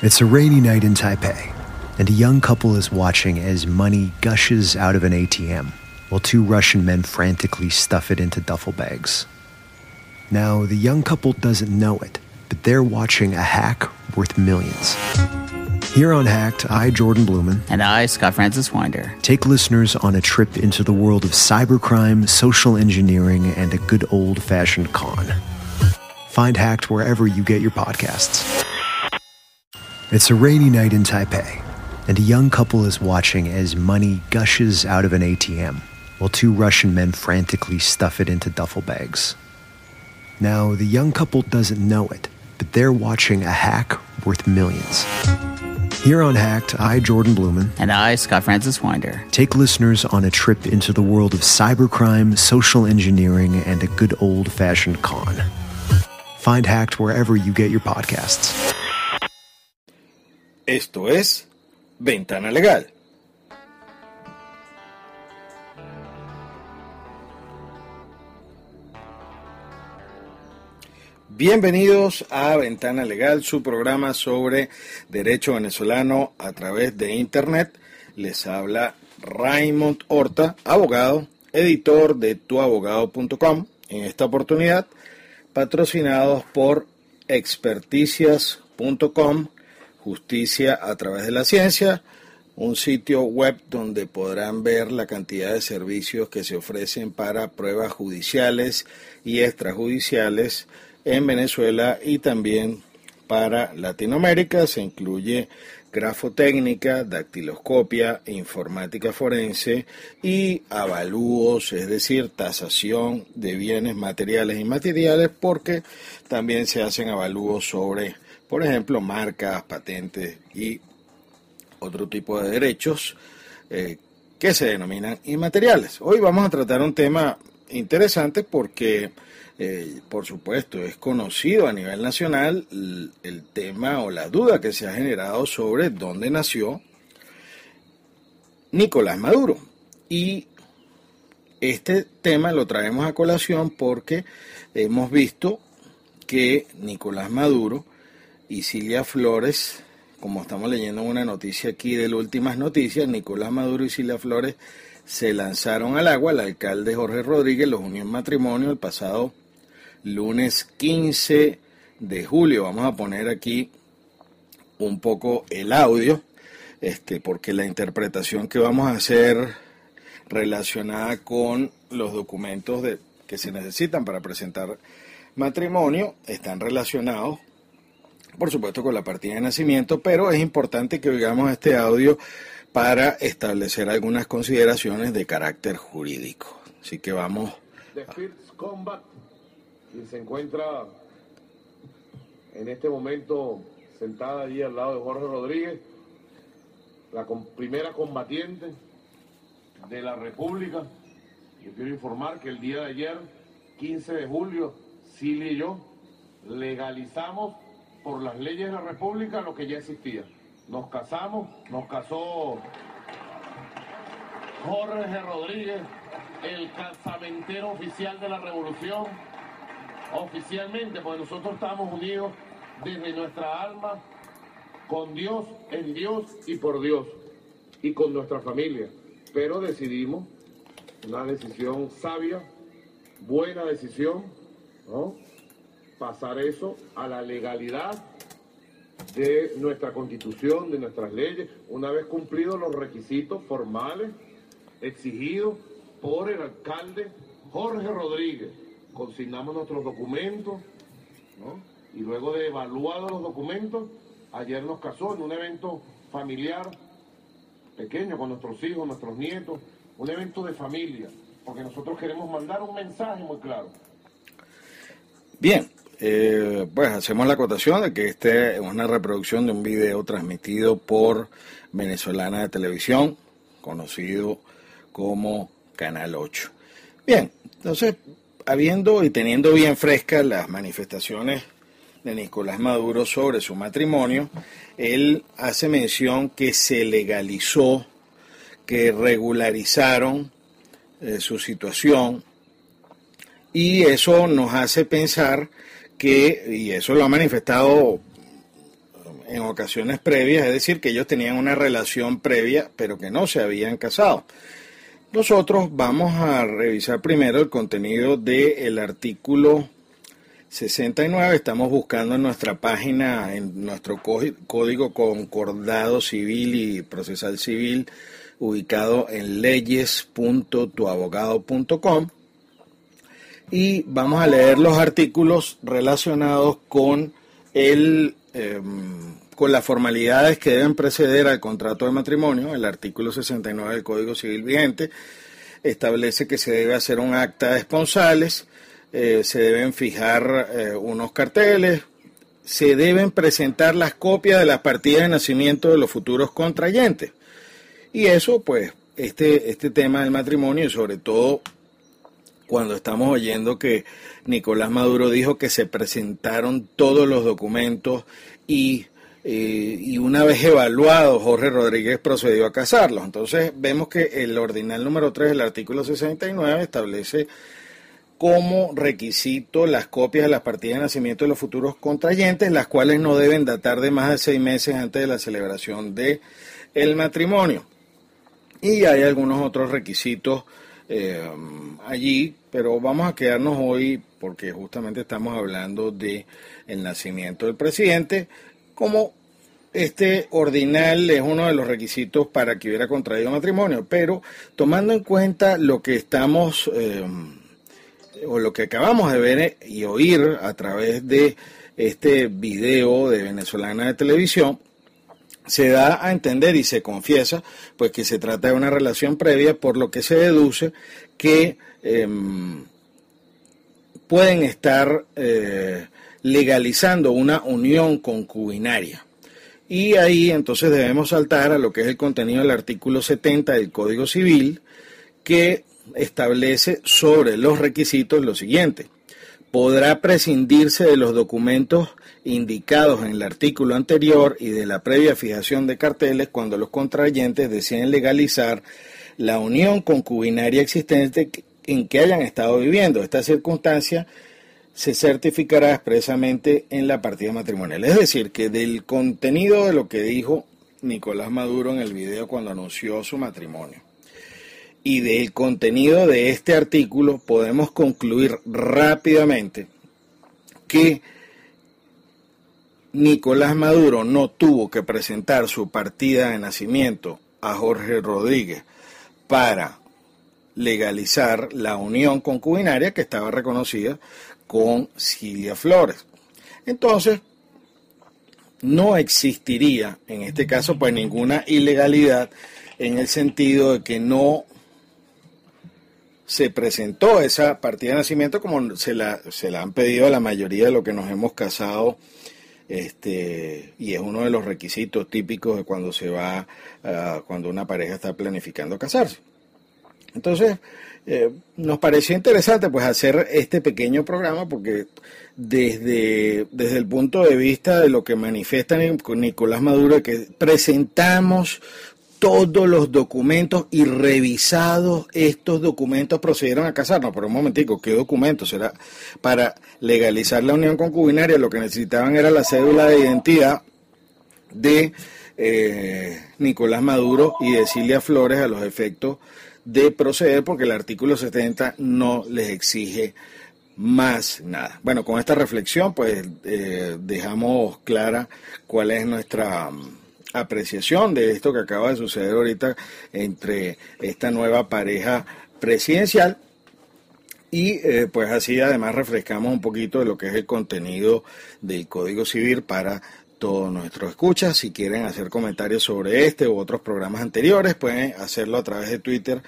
It's a rainy night in Taipei, and a young couple is watching as money gushes out of an ATM while two Russian men frantically stuff it into duffel bags. Now, the young couple doesn't know it, but they're watching a hack worth millions. Here on Hacked, I, Jordan Blumen, And I, Scott Francis Winder. take listeners on a trip into the world of cybercrime, social engineering, and a good old fashioned con. Find Hacked wherever you get your podcasts. It's a rainy night in Taipei, and a young couple is watching as money gushes out of an ATM while two Russian men frantically stuff it into duffel bags. Now, the young couple doesn't know it, but they're watching a hack worth millions. Here on Hacked, I, Jordan Blumen, And I, Scott Francis Winder. take listeners on a trip into the world of cybercrime, social engineering, and a good old fashioned con. Find Hacked wherever you get your podcasts. Esto es Ventana Legal. Bienvenidos a Ventana Legal, su programa sobre derecho venezolano a través de Internet. Les habla Raymond Horta, abogado, editor de tuabogado.com. En esta oportunidad, patrocinados por experticias.com, justicia a través de la ciencia, un sitio web donde podrán ver la cantidad de servicios que se ofrecen para pruebas judiciales y extrajudiciales en Venezuela y también para Latinoamérica. Se incluye grafotécnica, dactiloscopia, informática forense y avalúos, es decir, tasación de bienes materiales e inmateriales, porque también se hacen avalúos sobre, por ejemplo, marcas, patentes y otro tipo de derechos eh, que se denominan inmateriales. Hoy vamos a tratar un tema interesante porque, eh, por supuesto, es conocido a nivel nacional el, el tema o la duda que se ha generado sobre dónde nació Nicolás Maduro. Y este tema lo traemos a colación porque hemos visto que Nicolás Maduro y Cilia Flores como estamos leyendo una noticia aquí de las últimas noticias, Nicolás Maduro y Cilia Flores se lanzaron al agua. El alcalde Jorge Rodríguez los unió en matrimonio el pasado lunes 15 de julio. Vamos a poner aquí un poco el audio, este, porque la interpretación que vamos a hacer relacionada con los documentos de, que se necesitan para presentar matrimonio están relacionados por supuesto con la partida de nacimiento, pero es importante que oigamos este audio para establecer algunas consideraciones de carácter jurídico. Así que vamos. de First Combat, quien se encuentra en este momento sentada allí al lado de Jorge Rodríguez, la primera combatiente de la República. Yo quiero informar que el día de ayer, 15 de julio, Cilia y yo legalizamos por las leyes de la República lo que ya existía. Nos casamos, nos casó Jorge Rodríguez, el casamentero oficial de la revolución, oficialmente, porque nosotros estamos unidos desde nuestra alma, con Dios, en Dios y por Dios, y con nuestra familia. Pero decidimos, una decisión sabia, buena decisión, ¿no? Pasar eso a la legalidad de nuestra constitución, de nuestras leyes, una vez cumplidos los requisitos formales exigidos por el alcalde Jorge Rodríguez. Consignamos nuestros documentos. Y luego de evaluados los documentos, ayer nos casó en un evento familiar pequeño con nuestros hijos, nuestros nietos, un evento de familia, porque nosotros queremos mandar un mensaje muy claro. Bien, eh, pues hacemos la acotación de que este es una reproducción de un video transmitido por Venezolana de Televisión, conocido como Canal 8. Bien, entonces, habiendo y teniendo bien frescas las manifestaciones de Nicolás Maduro sobre su matrimonio, él hace mención que se legalizó, que regularizaron eh, su situación, y eso nos hace pensar que, y eso lo ha manifestado en ocasiones previas, es decir, que ellos tenían una relación previa, pero que no se habían casado. Nosotros vamos a revisar primero el contenido del artículo 69. Estamos buscando en nuestra página, en nuestro código concordado civil y procesal civil, ubicado en leyes.tuabogado.com. Y vamos a leer los artículos relacionados con el em, con las formalidades que deben preceder al contrato de matrimonio. El artículo 69 del Código Civil vigente establece que se debe hacer un acta de esponsales, eh, se deben fijar eh, unos carteles, se deben presentar las copias de las partidas de nacimiento de los futuros contrayentes. Y eso, pues, este, este tema del matrimonio, y sobre todo cuando estamos oyendo que Nicolás Maduro dijo que se presentaron todos los documentos y, eh, una vez evaluado, Jorge Rodríguez procedió a casarlos. Entonces vemos que el ordinal número 3 del artículo 69 establece como requisito las copias de las partidas de nacimiento de los futuros contrayentes, las cuales no deben datar de más de seis meses antes de la celebración el matrimonio. Y hay algunos otros requisitos eh, allí, pero vamos a quedarnos hoy porque justamente estamos hablando de el nacimiento del presidente, como este ordinal es uno de los requisitos para que hubiera contraído matrimonio, pero tomando en cuenta lo que estamos eh, o lo que acabamos de ver y oír a través de este video de venezolana de televisión, se da a entender y se confiesa pues que se trata de una relación previa, por lo que se deduce que em, pueden estar eh, legalizando una unión concubinaria. Y ahí entonces debemos saltar a lo que es el contenido del artículo 70 del Código Civil, que establece sobre los requisitos lo siguiente. Podrá prescindirse de los documentos indicados en el artículo anterior y de la previa fijación de carteles cuando los contrayentes deseen legalizar la unión concubinaria existente en que hayan estado viviendo. Esta circunstancia se certificará expresamente en la partida matrimonial. Es decir, que del contenido de lo que dijo Nicolás Maduro en el video cuando anunció su matrimonio y del contenido de este artículo podemos concluir rápidamente que Nicolás Maduro no tuvo que presentar su partida de nacimiento a Jorge Rodríguez para legalizar la unión concubinaria que estaba reconocida con Silvia Flores. Entonces, no existiría en este caso pues ninguna ilegalidad en el sentido de que no se presentó esa partida de nacimiento como se la, se la han pedido a la mayoría de los que nos hemos casado este, y es uno de los requisitos típicos de cuando se va, ah, cuando una pareja está planificando casarse. Entonces, eh, nos pareció interesante pues hacer este pequeño programa porque desde, desde el punto de vista de lo que manifiesta Nicolás Maduro, que presentamos todos los documentos y revisados estos documentos procedieron a casarnos. Por un momentico, ¿qué documentos? Será para legalizar la unión concubinaria, lo que necesitaban era la cédula de identidad de eh, Nicolás Maduro y de Cilia Flores a los efectos de proceder, porque el artículo 70 no les exige más nada. Bueno, con esta reflexión, pues eh, dejamos clara cuál es nuestra apreciación de esto que acaba de suceder ahorita entre esta nueva pareja presidencial. Y eh, pues así además refrescamos un poquito de lo que es el contenido del Código Civil para todos nuestros escuchas. Si quieren hacer comentarios sobre este u otros programas anteriores, pueden hacerlo a través de Twitter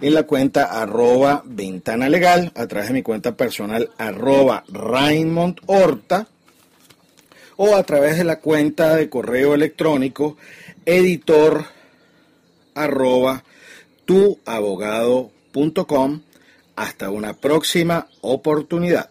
en la cuenta arroba ventana legal, a través de mi cuenta personal arroba Raymond Horta o a través de la cuenta de correo electrónico editor arroba tuabogado.com. Hasta una próxima oportunidad.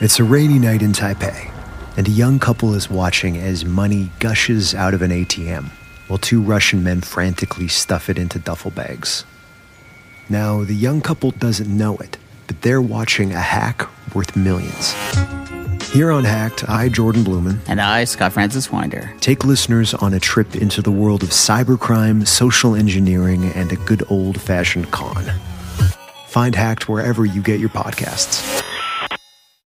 It's a rainy night in Taipei, and a young couple is watching as money gushes out of an ATM while two Russian men frantically stuff it into duffel bags. Now, the young couple doesn't know it, but they're watching a hack worth millions. Here on Hacked, I, Jordan Blumen, And I, Scott Francis Winder. take listeners on a trip into the world of cybercrime, social engineering, and a good old fashioned con. Find Hacked wherever you get your podcasts.